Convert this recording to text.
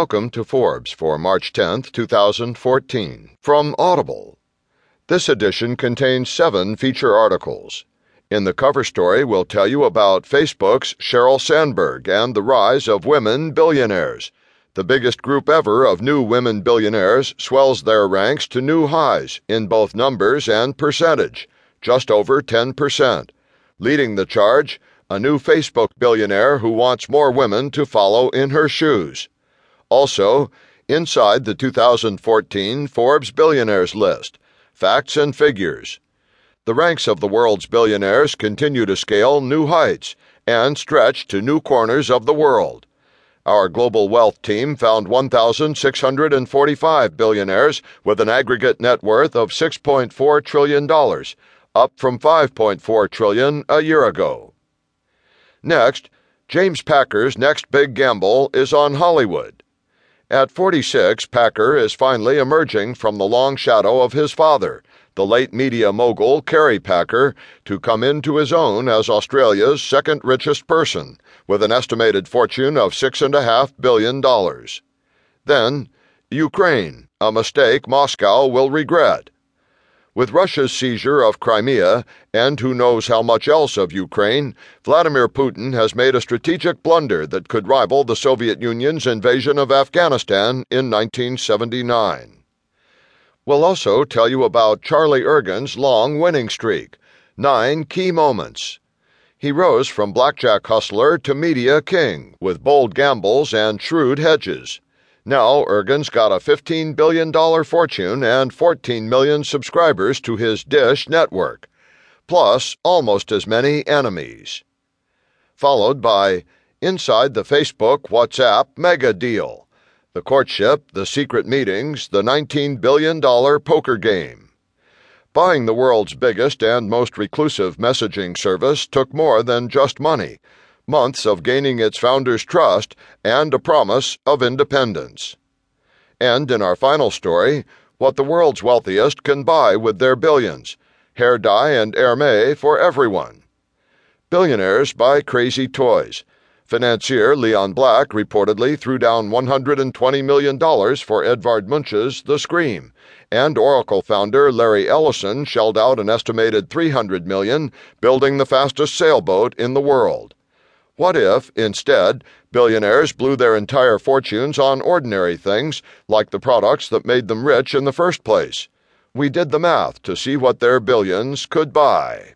Welcome to Forbes for March 10, 2014, from Audible. This edition contains seven feature articles. In the cover story, we'll tell you about Facebook's Sheryl Sandberg and the rise of women billionaires. The biggest group ever of new women billionaires swells their ranks to new highs in both numbers and percentage, just over 10%. Leading the charge, a new Facebook billionaire who wants more women to follow in her shoes. Also, inside the 2014 Forbes Billionaires list, facts and figures. The ranks of the world's billionaires continue to scale new heights and stretch to new corners of the world. Our global wealth team found 1,645 billionaires with an aggregate net worth of $6.4 trillion, up from 5.4 trillion a year ago. Next, James Packer's next big gamble is on Hollywood. At 46, Packer is finally emerging from the long shadow of his father, the late media mogul Kerry Packer, to come into his own as Australia's second richest person, with an estimated fortune of $6.5 billion. Then, Ukraine, a mistake Moscow will regret. With Russia's seizure of Crimea, and who knows how much else of Ukraine, Vladimir Putin has made a strategic blunder that could rival the Soviet Union's invasion of Afghanistan in 1979. We'll also tell you about Charlie Ergen's long winning streak nine key moments. He rose from blackjack hustler to media king with bold gambles and shrewd hedges. Now Ergen's got a $15 billion fortune and 14 million subscribers to his Dish network, plus almost as many enemies. Followed by Inside the Facebook WhatsApp Mega Deal, the courtship, the secret meetings, the $19 billion poker game. Buying the world's biggest and most reclusive messaging service took more than just money months of gaining its founder's trust, and a promise of independence. And in our final story, what the world's wealthiest can buy with their billions hair dye and Hermès for everyone. Billionaires buy crazy toys. Financier Leon Black reportedly threw down $120 million for Edvard Munch's The Scream, and Oracle founder Larry Ellison shelled out an estimated 300 million building the fastest sailboat in the world. What if, instead, billionaires blew their entire fortunes on ordinary things like the products that made them rich in the first place? We did the math to see what their billions could buy.